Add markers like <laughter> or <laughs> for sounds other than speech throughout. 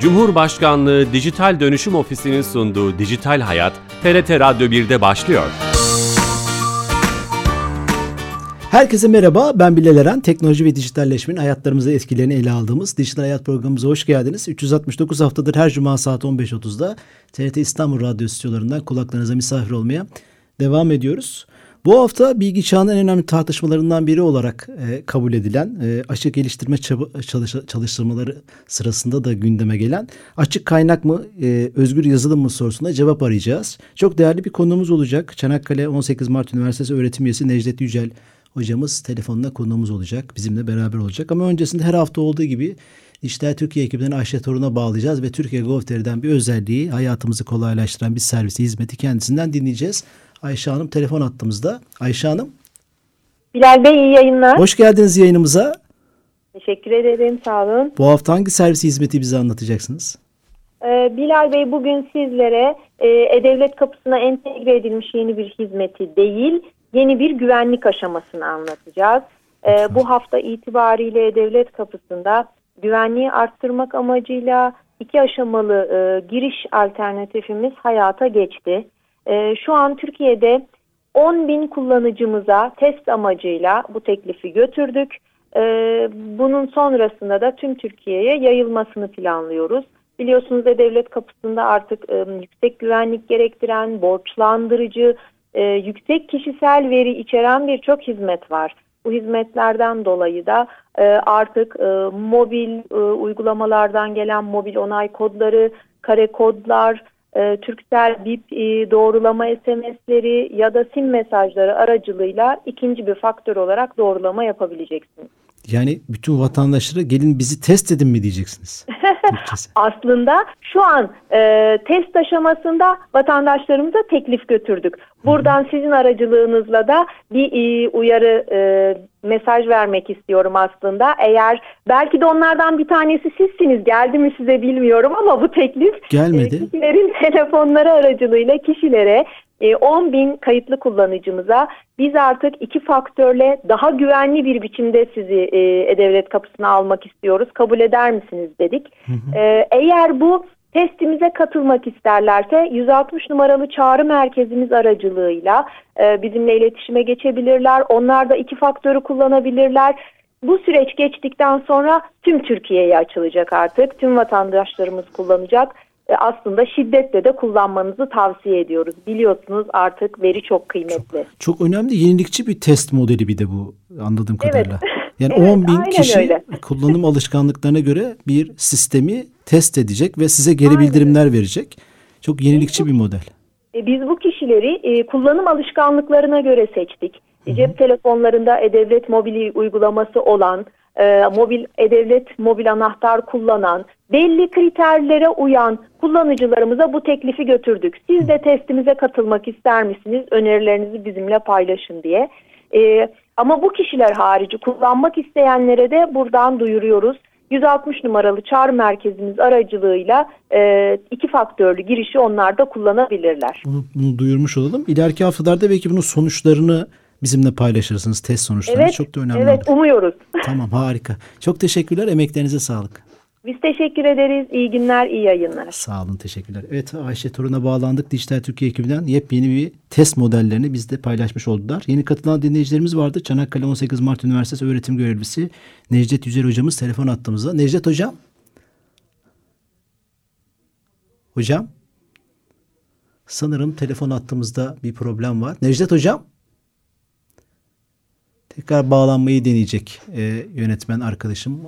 Cumhurbaşkanlığı Dijital Dönüşüm Ofisi'nin sunduğu Dijital Hayat, TRT Radyo 1'de başlıyor. Herkese merhaba, ben Bilal Eren. Teknoloji ve dijitalleşmenin hayatlarımıza etkilerini ele aldığımız Dijital Hayat programımıza hoş geldiniz. 369 haftadır her cuma saat 15.30'da TRT İstanbul Radyo stüdyolarından kulaklarınıza misafir olmaya devam ediyoruz. Bu hafta bilgi çağının en önemli tartışmalarından biri olarak e, kabul edilen e, açık geliştirme çaba, çalış, çalıştırmaları sırasında da gündeme gelen açık kaynak mı e, özgür yazılım mı sorusuna cevap arayacağız. Çok değerli bir konuğumuz olacak. Çanakkale 18 Mart Üniversitesi öğretim üyesi Necdet Yücel hocamız telefonla konuğumuz olacak. Bizimle beraber olacak. Ama öncesinde her hafta olduğu gibi İşte Türkiye ekibinden Ayşe Torun'a bağlayacağız ve Türkiye Gov.tr'den bir özelliği hayatımızı kolaylaştıran bir servisi, hizmeti kendisinden dinleyeceğiz. Ayşe Hanım telefon attığımızda. Ayşe Hanım. Bilal Bey iyi yayınlar. Hoş geldiniz yayınımıza. Teşekkür ederim sağ olun. Bu hafta hangi servisi hizmeti bize anlatacaksınız? Ee, Bilal Bey bugün sizlere e, E-Devlet kapısına entegre edilmiş yeni bir hizmeti değil, yeni bir güvenlik aşamasını anlatacağız. Ee, bu hafta itibariyle E-Devlet kapısında güvenliği arttırmak amacıyla iki aşamalı e, giriş alternatifimiz hayata geçti. E, şu an Türkiye'de 10 bin kullanıcımıza test amacıyla bu teklifi götürdük. E, bunun sonrasında da tüm Türkiye'ye yayılmasını planlıyoruz. Biliyorsunuz da devlet kapısında artık e, yüksek güvenlik gerektiren, borçlandırıcı, e, yüksek kişisel veri içeren birçok hizmet var. Bu hizmetlerden dolayı da e, artık mobil uygulamalardan gelen mobil onay kodları, kare kodlar, e, Türksel BIP e, doğrulama SMS'leri ya da SIM mesajları aracılığıyla ikinci bir faktör olarak doğrulama yapabileceksiniz. Yani bütün vatandaşlara gelin bizi test edin mi diyeceksiniz? <laughs> Aslında şu an e, test aşamasında vatandaşlarımıza teklif götürdük. Buradan Hı-hı. sizin aracılığınızla da bir e, uyarı e, mesaj vermek istiyorum aslında. Eğer belki de onlardan bir tanesi sizsiniz geldi mi size bilmiyorum ama bu teklif gelmedi. E, kişilerin <laughs> telefonları aracılığıyla kişilere 10 e, bin kayıtlı kullanıcımıza biz artık iki faktörle daha güvenli bir biçimde sizi e-devlet kapısına almak istiyoruz. Kabul eder misiniz dedik. Hı hı. E, eğer bu testimize katılmak isterlerse 160 numaralı çağrı merkezimiz aracılığıyla e, bizimle iletişime geçebilirler. Onlar da iki faktörü kullanabilirler. Bu süreç geçtikten sonra tüm Türkiye'ye açılacak artık. Tüm vatandaşlarımız kullanacak e, aslında şiddetle de kullanmanızı tavsiye ediyoruz. Biliyorsunuz artık veri çok kıymetli. Çok, çok önemli yenilikçi bir test modeli bir de bu anladığım kadarıyla. Evet. <laughs> Yani evet, 10 bin kişi öyle. kullanım <laughs> alışkanlıklarına göre bir sistemi test edecek ve size geri aynen. bildirimler verecek. Çok yenilikçi bir model. E, biz bu kişileri e, kullanım alışkanlıklarına göre seçtik. Hı-hı. Cep telefonlarında e-devlet mobil uygulaması olan, e, mobil e-devlet mobil anahtar kullanan, belli kriterlere uyan kullanıcılarımıza bu teklifi götürdük. Siz de testimize katılmak ister misiniz? Önerilerinizi bizimle paylaşın diye. E, ama bu kişiler harici kullanmak isteyenlere de buradan duyuruyoruz. 160 numaralı çağrı merkezimiz aracılığıyla e, iki faktörlü girişi onlar da kullanabilirler. Bunu, bunu duyurmuş olalım. İleriki haftalarda belki bunun sonuçlarını bizimle paylaşırsınız test sonuçlarını. Evet, Çok da önemli. Evet, olur. umuyoruz. <laughs> Tamam, harika. Çok teşekkürler. Emeklerinize sağlık. Biz teşekkür ederiz. İyi günler, iyi yayınlar. Sağ olun, teşekkürler. Evet Ayşe Torun'a bağlandık. Dijital Türkiye ekibinden yepyeni bir test modellerini bizde paylaşmış oldular. Yeni katılan dinleyicilerimiz vardı. Çanakkale 18 Mart Üniversitesi öğretim görevlisi Necdet Yücel hocamız telefon attığımızda. Necdet hocam. Hocam. Sanırım telefon attığımızda bir problem var. Necdet hocam. Tekrar bağlanmayı deneyecek e, yönetmen arkadaşım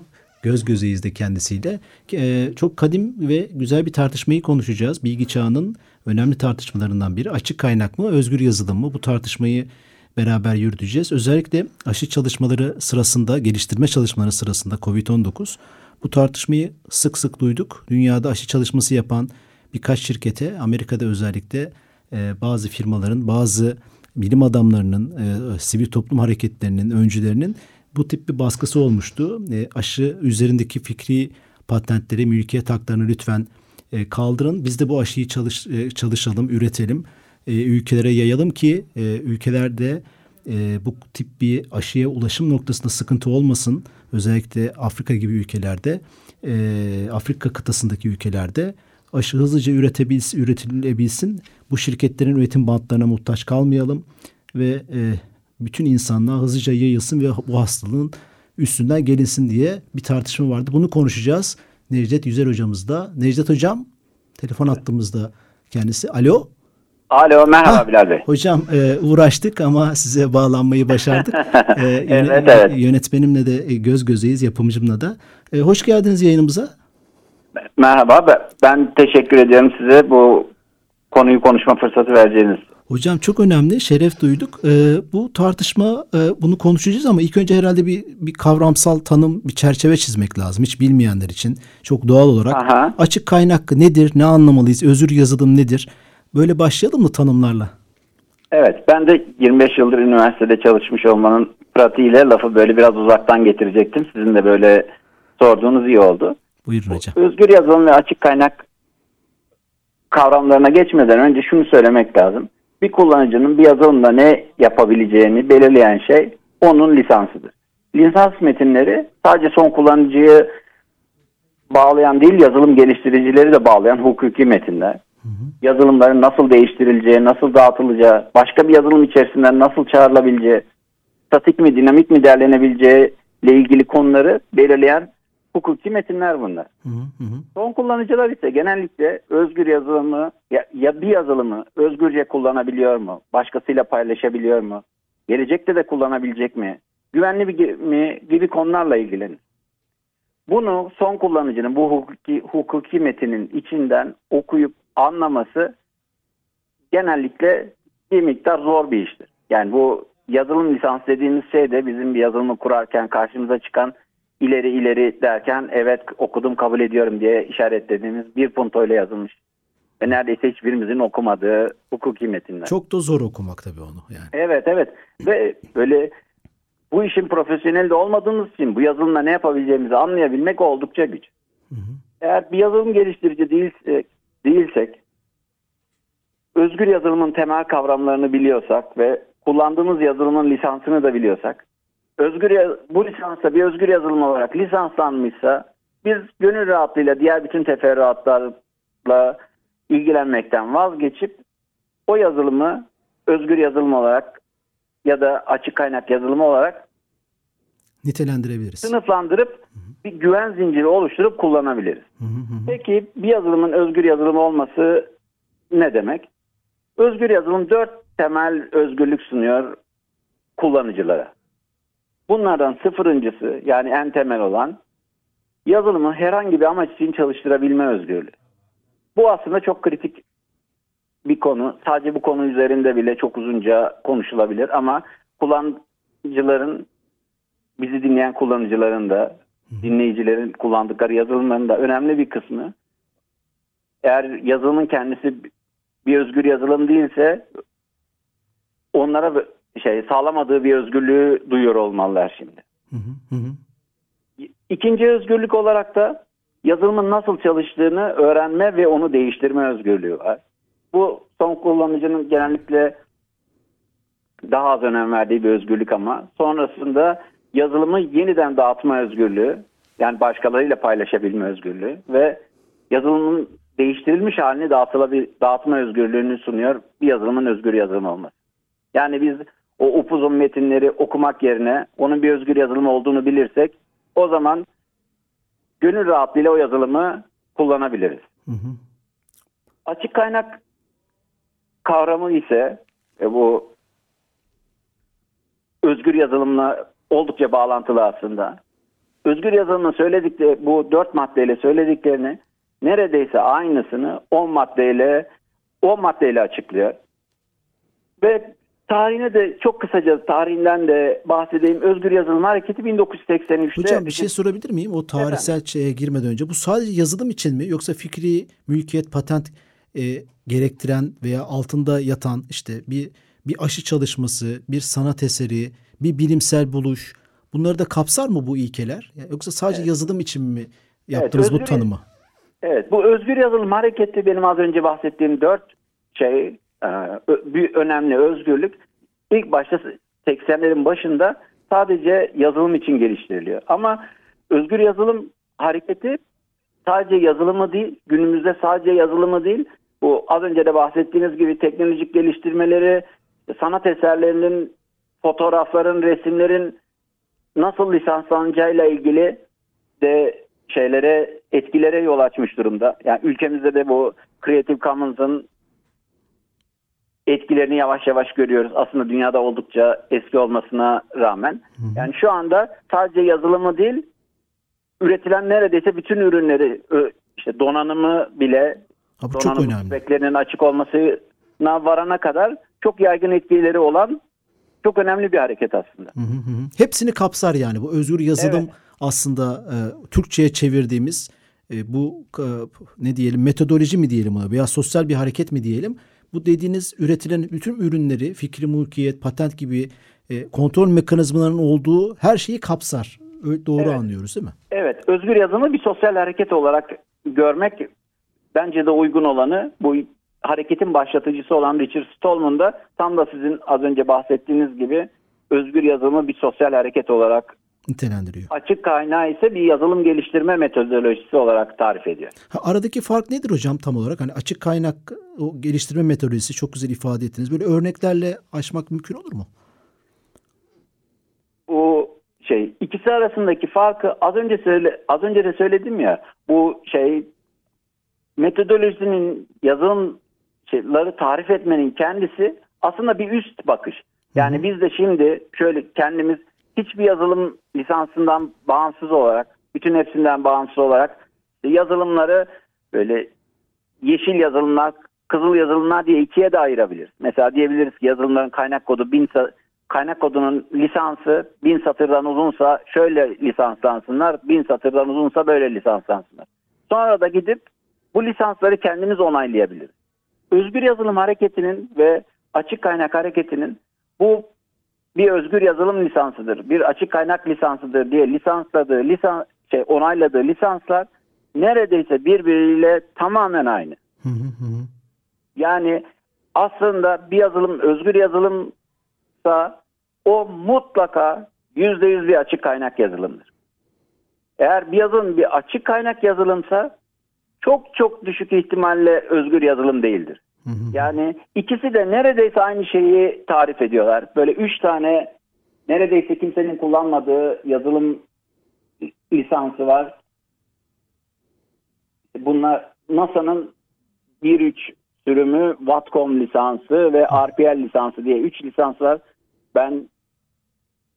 göz gözeyiz de kendisiyle. E, çok kadim ve güzel bir tartışmayı konuşacağız. Bilgi çağının önemli tartışmalarından biri. Açık kaynak mı, özgür yazılım mı? Bu tartışmayı beraber yürüteceğiz. Özellikle aşı çalışmaları sırasında, geliştirme çalışmaları sırasında COVID-19 bu tartışmayı sık sık duyduk. Dünyada aşı çalışması yapan birkaç şirkete, Amerika'da özellikle e, bazı firmaların, bazı bilim adamlarının, e, sivil toplum hareketlerinin, öncülerinin bu tip bir baskısı olmuştu. E, aşı üzerindeki fikri patentleri, mülkiyet haklarını lütfen e, kaldırın. Biz de bu aşıyı çalış, e, çalışalım, üretelim, e, ülkelere yayalım ki e, ülkelerde e, bu tip bir aşıya ulaşım noktasında sıkıntı olmasın. Özellikle Afrika gibi ülkelerde, e, Afrika kıtasındaki ülkelerde aşı hızlıca üretebilsin, üretilebilsin. Bu şirketlerin üretim bantlarına muhtaç kalmayalım ve e, bütün insanlığa hızlıca yayılsın ve bu hastalığın üstünden gelinsin diye bir tartışma vardı. Bunu konuşacağız. Necdet Yüzer hocamız da. Necdet hocam telefon attığımızda kendisi. Alo. Alo merhaba ha, Bilal Bey. Hocam e, uğraştık ama size bağlanmayı başardık. <laughs> e, evet, evet. Yönetmenimle de göz gözeyiz yapımcımla da. E, hoş geldiniz yayınımıza. Merhaba ben teşekkür ediyorum size bu konuyu konuşma fırsatı vereceğiniz Hocam çok önemli. Şeref duyduk. Ee, bu tartışma e, bunu konuşacağız ama ilk önce herhalde bir, bir kavramsal tanım, bir çerçeve çizmek lazım. Hiç bilmeyenler için çok doğal olarak. Aha. Açık kaynak nedir? Ne anlamalıyız? Özür yazılım nedir? Böyle başlayalım mı tanımlarla? Evet. Ben de 25 yıldır üniversitede çalışmış olmanın pratiğiyle lafı böyle biraz uzaktan getirecektim. Sizin de böyle sorduğunuz iyi oldu. Buyurun hocam. Özgür yazılım ve açık kaynak kavramlarına geçmeden önce şunu söylemek lazım bir kullanıcının bir yazılımda ne yapabileceğini belirleyen şey onun lisansıdır. Lisans metinleri sadece son kullanıcıyı bağlayan değil yazılım geliştiricileri de bağlayan hukuki metinler. Hı hı. Yazılımların nasıl değiştirileceği, nasıl dağıtılacağı, başka bir yazılım içerisinden nasıl çağrılabileceği, statik mi dinamik mi değerlenebileceği ile ilgili konuları belirleyen hukuki metinler bunlar. Hı hı. Son kullanıcılar ise genellikle özgür yazılımı ya, ya bir yazılımı özgürce kullanabiliyor mu? Başkasıyla paylaşabiliyor mu? Gelecekte de kullanabilecek mi? Güvenli bir, mi gibi konularla ilgilenir. Bunu son kullanıcının bu hukuki, hukuki metinin içinden okuyup anlaması genellikle bir miktar zor bir iştir. Yani bu yazılım lisans dediğimiz şey de bizim bir yazılımı kurarken karşımıza çıkan ileri ileri derken evet okudum kabul ediyorum diye işaretlediğimiz bir puntoyla yazılmış. Ve neredeyse hiçbirimizin okumadığı hukuki metinler. Çok da zor okumak tabii onu. Yani. Evet evet ve böyle bu işin profesyonel de olmadığımız için bu yazılımla ne yapabileceğimizi anlayabilmek oldukça güç. Hı hı. Eğer bir yazılım geliştirici değilsek, değilsek özgür yazılımın temel kavramlarını biliyorsak ve kullandığımız yazılımın lisansını da biliyorsak özgür bu lisansta bir özgür yazılım olarak lisanslanmışsa biz gönül rahatlığıyla diğer bütün teferruatlarla ilgilenmekten vazgeçip o yazılımı özgür yazılım olarak ya da açık kaynak yazılımı olarak nitelendirebiliriz. Sınıflandırıp hı hı. bir güven zinciri oluşturup kullanabiliriz. Hı. Peki bir yazılımın özgür yazılım olması ne demek? Özgür yazılım dört temel özgürlük sunuyor kullanıcılara. Bunlardan sıfırıncısı yani en temel olan yazılımı herhangi bir amaç için çalıştırabilme özgürlüğü. Bu aslında çok kritik bir konu. Sadece bu konu üzerinde bile çok uzunca konuşulabilir ama kullanıcıların bizi dinleyen kullanıcıların da dinleyicilerin kullandıkları yazılımların da önemli bir kısmı eğer yazılımın kendisi bir özgür yazılım değilse onlara şey sağlamadığı bir özgürlüğü duyuyor olmalılar şimdi. Hı hı hı. İkinci özgürlük olarak da yazılımın nasıl çalıştığını öğrenme ve onu değiştirme özgürlüğü var. Bu son kullanıcının genellikle daha az önem verdiği bir özgürlük ama sonrasında yazılımı yeniden dağıtma özgürlüğü yani başkalarıyla paylaşabilme özgürlüğü ve yazılımın değiştirilmiş halini dağıtma özgürlüğünü sunuyor bir yazılımın özgür yazılım olması. Yani biz o upuzun metinleri okumak yerine onun bir özgür yazılım olduğunu bilirsek o zaman gönül rahatlığıyla o yazılımı kullanabiliriz. Hı hı. Açık kaynak kavramı ise e, bu özgür yazılımla oldukça bağlantılı aslında. Özgür yazılımın söyledikleri bu dört maddeyle söylediklerini neredeyse aynısını on maddeyle on maddeyle açıklıyor. Ve Tarihine de çok kısaca tarihinden de bahsedeyim. Özgür Yazılım Hareketi 1983'te. Hocam bir şey sorabilir miyim? O tarihsel Efendim? şeye girmeden önce. Bu sadece yazılım için mi yoksa fikri, mülkiyet, patent e, gerektiren veya altında yatan işte bir bir aşı çalışması, bir sanat eseri, bir bilimsel buluş bunları da kapsar mı bu ilkeler? Yoksa sadece evet. yazılım için mi yaptınız evet, özgür, bu tanımı? Evet, bu özgür yazılım hareketi benim az önce bahsettiğim dört şey bir önemli özgürlük. İlk başta 80'lerin başında sadece yazılım için geliştiriliyor. Ama özgür yazılım hareketi sadece yazılımı değil, günümüzde sadece yazılımı değil, bu az önce de bahsettiğiniz gibi teknolojik geliştirmeleri, sanat eserlerinin, fotoğrafların, resimlerin nasıl lisanslanacağıyla ilgili de şeylere, etkilere yol açmış durumda. Yani ülkemizde de bu Creative Commons'ın etkilerini yavaş yavaş görüyoruz. Aslında dünyada oldukça eski olmasına rağmen. Yani şu anda sadece yazılımı değil, üretilen neredeyse bütün ürünleri, işte donanımı bile ha, bu çok önemli. speklerinin açık olmasına varana kadar çok yaygın etkileri olan çok önemli bir hareket aslında. Hı hı hı. Hepsini kapsar yani bu özgür yazılım evet. aslında e, Türkçe'ye çevirdiğimiz e, bu e, ne diyelim metodoloji mi diyelim ona veya sosyal bir hareket mi diyelim bu dediğiniz üretilen bütün ürünleri fikri mülkiyet, patent gibi e, kontrol mekanizmalarının olduğu her şeyi kapsar. Doğru evet. anlıyoruz değil mi? Evet. Özgür yazımı bir sosyal hareket olarak görmek bence de uygun olanı. Bu hareketin başlatıcısı olan Richard Stallman da tam da sizin az önce bahsettiğiniz gibi özgür yazımı bir sosyal hareket olarak nitelendiriyor. Açık kaynağı ise bir yazılım geliştirme metodolojisi olarak tarif ediyor. Ha, aradaki fark nedir hocam tam olarak? Hani açık kaynak o geliştirme metodolojisi çok güzel ifade ettiniz. Böyle örneklerle açmak mümkün olur mu? Bu şey ikisi arasındaki farkı az önce söyle az önce de söyledim ya. Bu şey metodolojinin yazılımları tarif etmenin kendisi aslında bir üst bakış. Yani Hı-hı. biz de şimdi şöyle kendimiz hiçbir yazılım lisansından bağımsız olarak, bütün hepsinden bağımsız olarak yazılımları böyle yeşil yazılımlar, kızıl yazılımlar diye ikiye de ayırabiliriz. Mesela diyebiliriz ki yazılımların kaynak kodu bin kaynak kodunun lisansı bin satırdan uzunsa şöyle lisanslansınlar, bin satırdan uzunsa böyle lisanslansınlar. Sonra da gidip bu lisansları kendimiz onaylayabiliriz. Özgür yazılım hareketinin ve açık kaynak hareketinin bu bir özgür yazılım lisansıdır, bir açık kaynak lisansıdır diye lisansladığı, lisans, şey, onayladığı lisanslar neredeyse birbiriyle tamamen aynı. yani aslında bir yazılım özgür yazılımsa o mutlaka yüzde yüz bir açık kaynak yazılımdır. Eğer bir yazılım bir açık kaynak yazılımsa çok çok düşük ihtimalle özgür yazılım değildir. Yani ikisi de neredeyse aynı şeyi tarif ediyorlar. Böyle üç tane neredeyse kimsenin kullanmadığı yazılım lisansı var. Bunlar NASA'nın 1.3 sürümü Watcom lisansı ve RPL lisansı diye 3 lisans var. Ben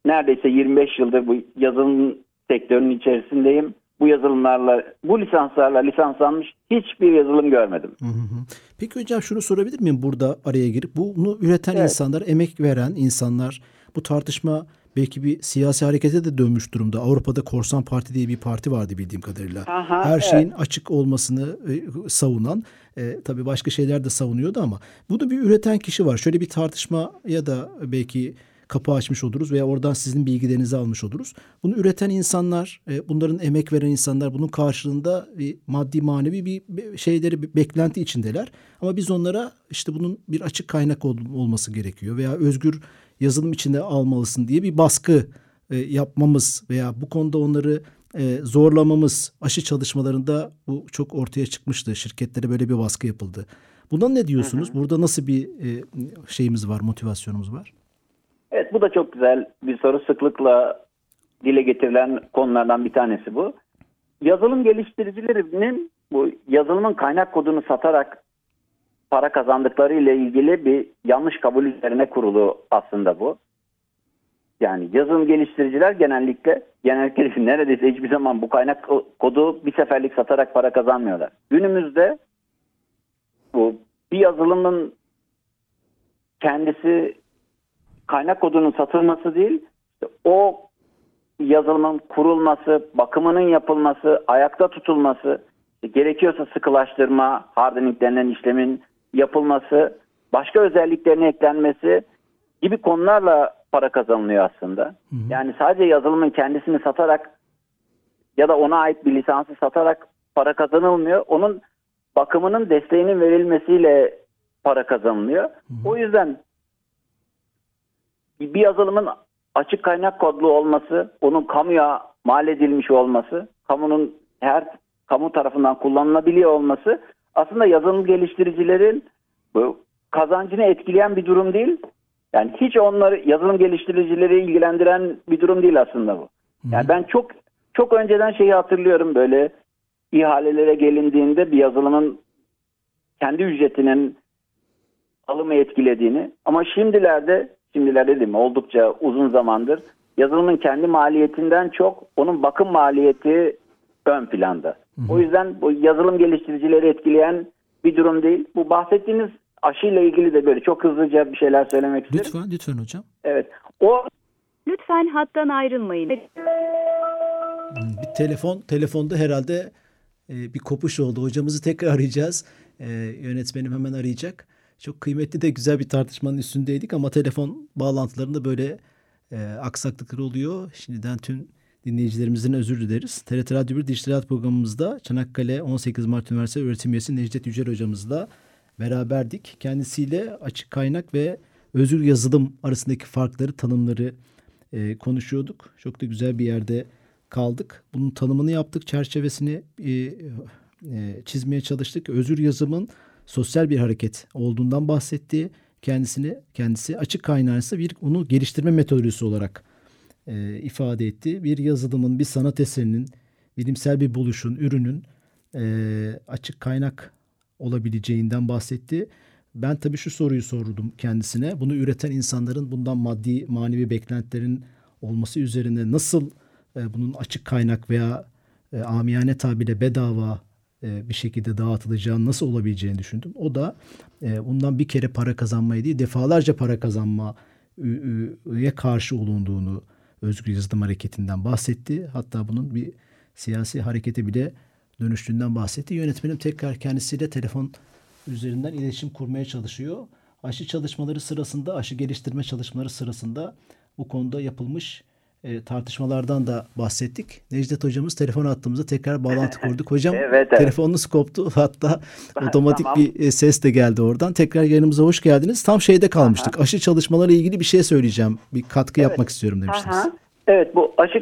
neredeyse 25 yıldır bu yazılım sektörünün içerisindeyim bu yazılımlarla, bu lisanslarla lisanslanmış hiçbir yazılım görmedim. Hı hı. Peki hocam şunu sorabilir miyim burada araya girip? Bunu üreten evet. insanlar, emek veren insanlar, bu tartışma belki bir siyasi harekete de dönmüş durumda. Avrupa'da Korsan Parti diye bir parti vardı bildiğim kadarıyla. Aha, Her şeyin evet. açık olmasını e, savunan, e, tabii başka şeyler de savunuyordu ama bunu bir üreten kişi var. Şöyle bir tartışma ya da belki kapı açmış oluruz veya oradan sizin bilgilerinizi almış oluruz. Bunu üreten insanlar, e, bunların emek veren insanlar bunun karşılığında bir maddi manevi bir şeyleri bir beklenti içindeler. Ama biz onlara işte bunun bir açık kaynak olması gerekiyor veya özgür yazılım içinde almalısın diye bir baskı e, yapmamız veya bu konuda onları e, zorlamamız aşı çalışmalarında bu çok ortaya çıkmıştı. Şirketlere böyle bir baskı yapıldı. Bundan ne diyorsunuz? Hı hı. Burada nasıl bir şeyimiz var, motivasyonumuz var? Evet bu da çok güzel bir soru. Sıklıkla dile getirilen konulardan bir tanesi bu. Yazılım geliştiricilerinin bu yazılımın kaynak kodunu satarak para kazandıkları ile ilgili bir yanlış kabul üzerine kurulu aslında bu. Yani yazılım geliştiriciler genellikle genellikle <laughs> neredeyse hiçbir zaman bu kaynak kodu bir seferlik satarak para kazanmıyorlar. Günümüzde bu bir yazılımın kendisi kaynak kodunun satılması değil, o yazılımın kurulması, bakımının yapılması, ayakta tutulması, gerekiyorsa sıkılaştırma, hardening denilen işlemin yapılması, başka özelliklerin eklenmesi gibi konularla para kazanılıyor aslında. Hı hı. Yani sadece yazılımın kendisini satarak ya da ona ait bir lisansı satarak para kazanılmıyor. Onun bakımının desteğinin verilmesiyle para kazanılıyor. Hı hı. O yüzden bir yazılımın açık kaynak kodlu olması, onun kamuya mal edilmiş olması, kamunun her kamu tarafından kullanılabiliyor olması aslında yazılım geliştiricilerin bu kazancını etkileyen bir durum değil. Yani hiç onları yazılım geliştiricileri ilgilendiren bir durum değil aslında bu. Yani ben çok çok önceden şeyi hatırlıyorum böyle ihalelere gelindiğinde bir yazılımın kendi ücretinin alımı etkilediğini ama şimdilerde şimdilerde değil mi oldukça uzun zamandır yazılımın kendi maliyetinden çok onun bakım maliyeti ön planda. Hı hı. O yüzden bu yazılım geliştiricileri etkileyen bir durum değil. Bu bahsettiğiniz aşıyla ilgili de böyle çok hızlıca bir şeyler söylemek isterim. Lütfen, lütfen hocam. Evet. O Lütfen hattan ayrılmayın. Bir telefon, telefonda herhalde e, bir kopuş oldu. Hocamızı tekrar arayacağız. E, yönetmenim hemen arayacak. Çok kıymetli de güzel bir tartışmanın üstündeydik ama telefon bağlantılarında böyle e, aksaklıklar oluyor. Şimdiden tüm dinleyicilerimizden özür dileriz. TRT Radyo 1 Dijital Hayat programımızda Çanakkale 18 Mart Üniversitesi öğretim üyesi Necdet Yücel hocamızla beraberdik. Kendisiyle açık kaynak ve özgür yazılım arasındaki farkları, tanımları e, konuşuyorduk. Çok da güzel bir yerde kaldık. Bunun tanımını yaptık, çerçevesini e, e, çizmeye çalıştık. Özgür yazımın sosyal bir hareket olduğundan bahsetti. Kendisini kendisi açık kaynağı bir onu geliştirme metodolojisi olarak e, ifade etti. Bir yazılımın, bir sanat eserinin, bilimsel bir buluşun, ürünün e, açık kaynak olabileceğinden bahsetti. Ben tabii şu soruyu sordum kendisine. Bunu üreten insanların bundan maddi, manevi beklentilerin olması üzerine nasıl e, bunun açık kaynak veya e, amiyane tabirle bedava bir şekilde dağıtılacağını nasıl olabileceğini düşündüm. O da e, bundan bir kere para kazanmayı değil defalarca para kazanmaya karşı olunduğunu özgür yazılım hareketinden bahsetti. Hatta bunun bir siyasi harekete bile dönüştüğünden bahsetti. Yönetmenim tekrar kendisiyle telefon üzerinden iletişim kurmaya çalışıyor. Aşı çalışmaları sırasında, aşı geliştirme çalışmaları sırasında bu konuda yapılmış e, tartışmalardan da bahsettik. Necdet hocamız telefon attığımızda tekrar bağlantı kurduk. Hocam <laughs> evet, evet. telefonunuz koptu <laughs> hatta <laughs> otomatik tamam. bir e, ses de geldi oradan. Tekrar yayınımıza hoş geldiniz. Tam şeyde kalmıştık. Aha. Aşı çalışmaları ilgili bir şey söyleyeceğim. Bir katkı evet. yapmak istiyorum demiştiniz. Aha. Evet bu aşı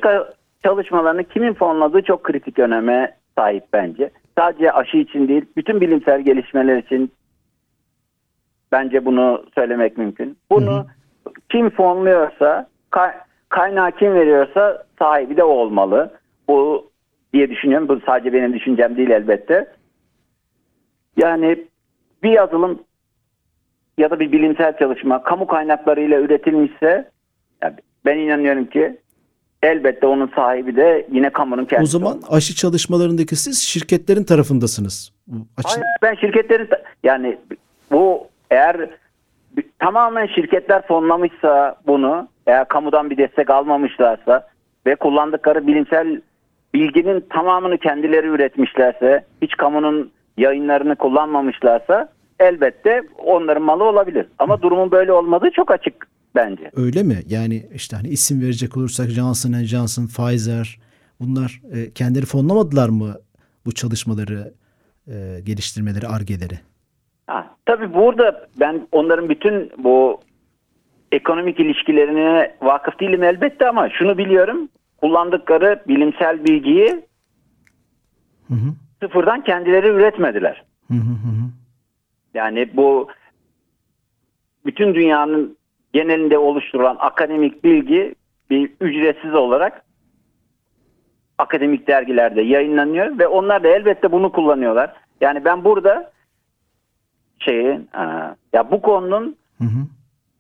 çalışmalarını kimin fonladığı çok kritik öneme sahip bence. Sadece aşı için değil, bütün bilimsel gelişmeler için bence bunu söylemek mümkün. Bunu hı hı. kim fonluyorsa kaynağı kim veriyorsa sahibi de o olmalı. Bu diye düşünüyorum. Bu sadece benim düşüncem değil elbette. Yani bir yazılım ya da bir bilimsel çalışma kamu kaynaklarıyla üretilmişse yani ben inanıyorum ki elbette onun sahibi de yine kamunun kendisi. O zaman olmalı. aşı çalışmalarındaki siz şirketlerin tarafındasınız. Aşı... Hayır, ben şirketlerin yani bu eğer tamamen şirketler fonlamışsa bunu eğer kamudan bir destek almamışlarsa ve kullandıkları bilimsel bilginin tamamını kendileri üretmişlerse, hiç kamunun yayınlarını kullanmamışlarsa elbette onların malı olabilir. Ama durumun böyle olmadığı çok açık bence. Öyle mi? Yani işte hani isim verecek olursak Johnson Johnson, Pfizer bunlar e, kendileri fonlamadılar mı bu çalışmaları, e, geliştirmeleri, argeleri? Tabii burada ben onların bütün bu ekonomik ilişkilerine vakıf değilim elbette ama şunu biliyorum. Kullandıkları bilimsel bilgiyi hı hı. sıfırdan kendileri üretmediler. Hı hı hı. Yani bu bütün dünyanın genelinde oluşturulan akademik bilgi bir ücretsiz olarak akademik dergilerde yayınlanıyor ve onlar da elbette bunu kullanıyorlar. Yani ben burada şeyin ya bu konunun hı hı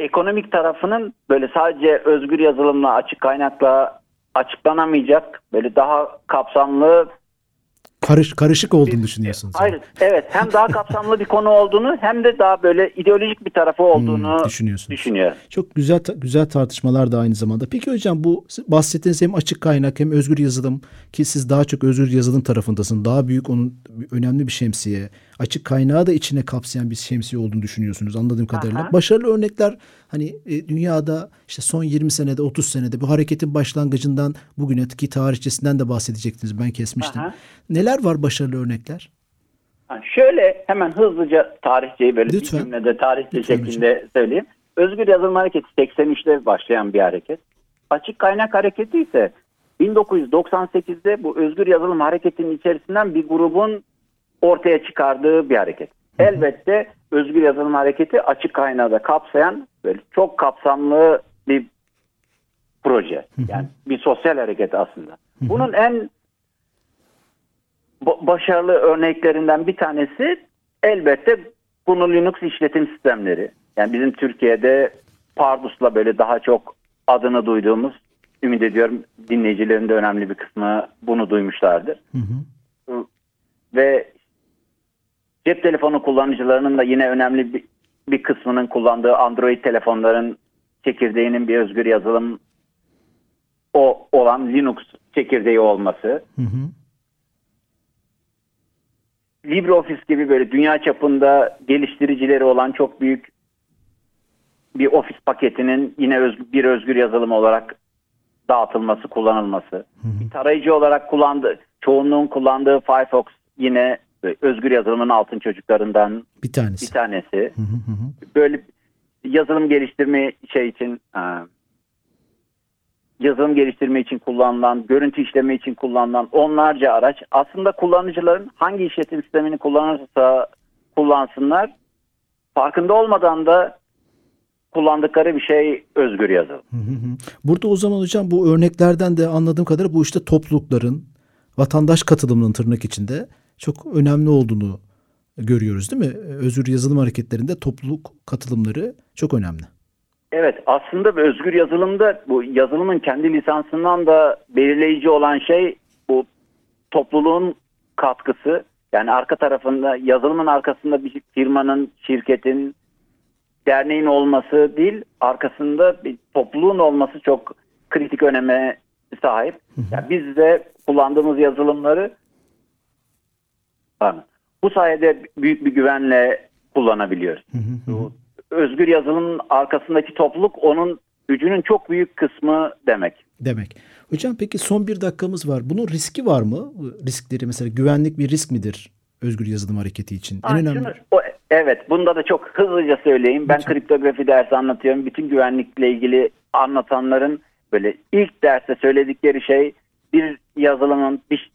ekonomik tarafının böyle sadece özgür yazılımla açık kaynakla açıklanamayacak böyle daha kapsamlı Karış, karışık olduğunu düşünüyorsunuz. Hayır, yani. evet. Hem daha kapsamlı bir konu olduğunu hem de daha böyle ideolojik bir tarafı olduğunu hmm, düşünüyorsunuz. düşünüyorum. Çok güzel güzel tartışmalar da aynı zamanda. Peki hocam bu bahsettiğiniz hem açık kaynak hem özgür yazılım ki siz daha çok özgür yazılım tarafındasın. Daha büyük onun önemli bir şemsiye. Açık kaynağı da içine kapsayan bir şemsiye olduğunu düşünüyorsunuz anladığım kadarıyla. Aha. Başarılı örnekler hani e, dünyada işte son 20 senede 30 senede bu hareketin başlangıcından bugüne ki tarihçesinden de bahsedecektiniz. Ben kesmiştim. Aha. Neler var başarılı örnekler? şöyle hemen hızlıca tarihçeyi böyle Lütfen. bir cümlede tarihçe Lütfen şeklinde hocam. söyleyeyim. Özgür Yazılım Hareketi 83'te başlayan bir hareket. Açık kaynak hareketi ise 1998'de bu Özgür Yazılım Hareketi'nin içerisinden bir grubun ortaya çıkardığı bir hareket. Elbette Özgür Yazılım Hareketi açık kaynağı da kapsayan böyle çok kapsamlı bir proje. Yani bir sosyal hareket aslında. Bunun en başarılı örneklerinden bir tanesi elbette bunu Linux işletim sistemleri. Yani bizim Türkiye'de Pardus'la böyle daha çok adını duyduğumuz ümit ediyorum dinleyicilerin de önemli bir kısmı bunu duymuşlardır. Hı hı. Ve cep telefonu kullanıcılarının da yine önemli bir, bir kısmının kullandığı Android telefonların çekirdeğinin bir özgür yazılım o olan Linux çekirdeği olması. Hı hı. LibreOffice gibi böyle dünya çapında geliştiricileri olan çok büyük bir ofis paketinin yine öz, bir özgür yazılım olarak dağıtılması, kullanılması. Hı hı. Bir tarayıcı olarak kullandığı, çoğunluğun kullandığı Firefox yine özgür yazılımın altın çocuklarından bir tanesi. Bir tanesi. Hı hı hı. Böyle yazılım geliştirme şey için yazılım geliştirme için kullanılan, görüntü işleme için kullanılan onlarca araç aslında kullanıcıların hangi işletim sistemini kullanırsa kullansınlar farkında olmadan da kullandıkları bir şey özgür yazılım. Burada o zaman hocam bu örneklerden de anladığım kadarıyla bu işte toplulukların vatandaş katılımının tırnak içinde çok önemli olduğunu görüyoruz değil mi? Özgür yazılım hareketlerinde topluluk katılımları çok önemli. Evet aslında özgür yazılımda bu yazılımın kendi lisansından da belirleyici olan şey bu topluluğun katkısı. Yani arka tarafında yazılımın arkasında bir firmanın, şirketin, derneğin olması değil arkasında bir topluluğun olması çok kritik öneme sahip. Yani biz de kullandığımız yazılımları bu sayede büyük bir güvenle kullanabiliyoruz. Özgür yazılımın arkasındaki topluluk onun gücünün çok büyük kısmı demek. Demek. Hocam peki son bir dakikamız var. Bunun riski var mı? Riskleri mesela güvenlik bir risk midir özgür yazılım hareketi için? En önemli. Şunu, o, evet, bunda da çok hızlıca söyleyeyim. Ben Lütfen. kriptografi dersi anlatıyorum. Bütün güvenlikle ilgili anlatanların böyle ilk derste söyledikleri şey bir yazılımın bir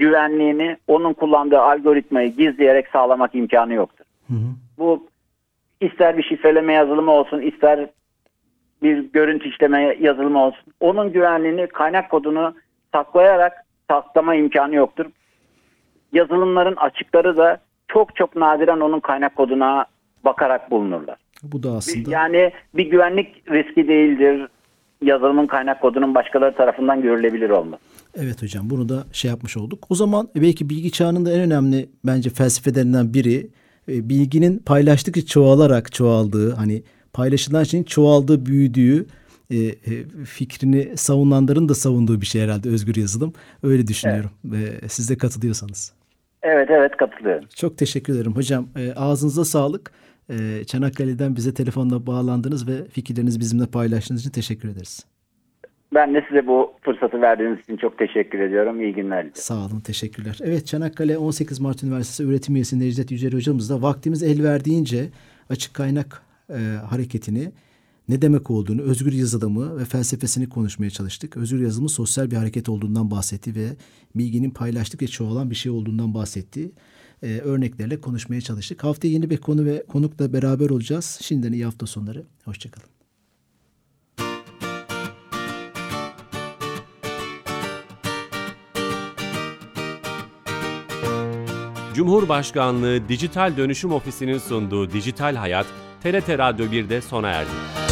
güvenliğini onun kullandığı algoritmayı gizleyerek sağlamak imkanı yoktur. Hı hı. Bu ister bir şifreleme yazılımı olsun ister bir görüntü işleme yazılımı olsun onun güvenliğini kaynak kodunu saklayarak saklama imkanı yoktur. Yazılımların açıkları da çok çok nadiren onun kaynak koduna bakarak bulunurlar. Bu da aslında yani bir güvenlik riski değildir yazılımın kaynak kodunun başkaları tarafından görülebilir olması. Evet hocam bunu da şey yapmış olduk. O zaman belki bilgi çağının da en önemli bence felsefelerinden biri e, bilginin paylaştıkça çoğalarak çoğaldığı hani paylaşılan şeyin çoğaldığı büyüdüğü e, e, fikrini savunanların da savunduğu bir şey herhalde özgür yazılım. Öyle düşünüyorum. Evet. E, siz de katılıyorsanız. Evet evet katılıyorum. Çok teşekkür ederim hocam. E, ağzınıza sağlık. E, Çanakkale'den bize telefonla bağlandınız ve fikirlerinizi bizimle paylaştığınız için teşekkür ederiz. Ben de size bu fırsatı verdiğiniz için çok teşekkür ediyorum. İyi günler. Sağ olun, teşekkürler. Evet, Çanakkale 18 Mart Üniversitesi öğretim üyesi Necdet Yücel hocamız da vaktimiz el verdiğince açık kaynak e, hareketini ne demek olduğunu, özgür yazılımı ve felsefesini konuşmaya çalıştık. Özgür yazılımı sosyal bir hareket olduğundan bahsetti ve bilginin paylaştık ve çoğalan bir şey olduğundan bahsetti. Ee, örneklerle konuşmaya çalıştık. Haftaya yeni bir konu ve konukla beraber olacağız. Şimdiden iyi hafta sonları. Hoşçakalın. Cumhurbaşkanlığı Dijital Dönüşüm Ofisi'nin sunduğu Dijital Hayat, TRT Radyo 1'de sona erdi.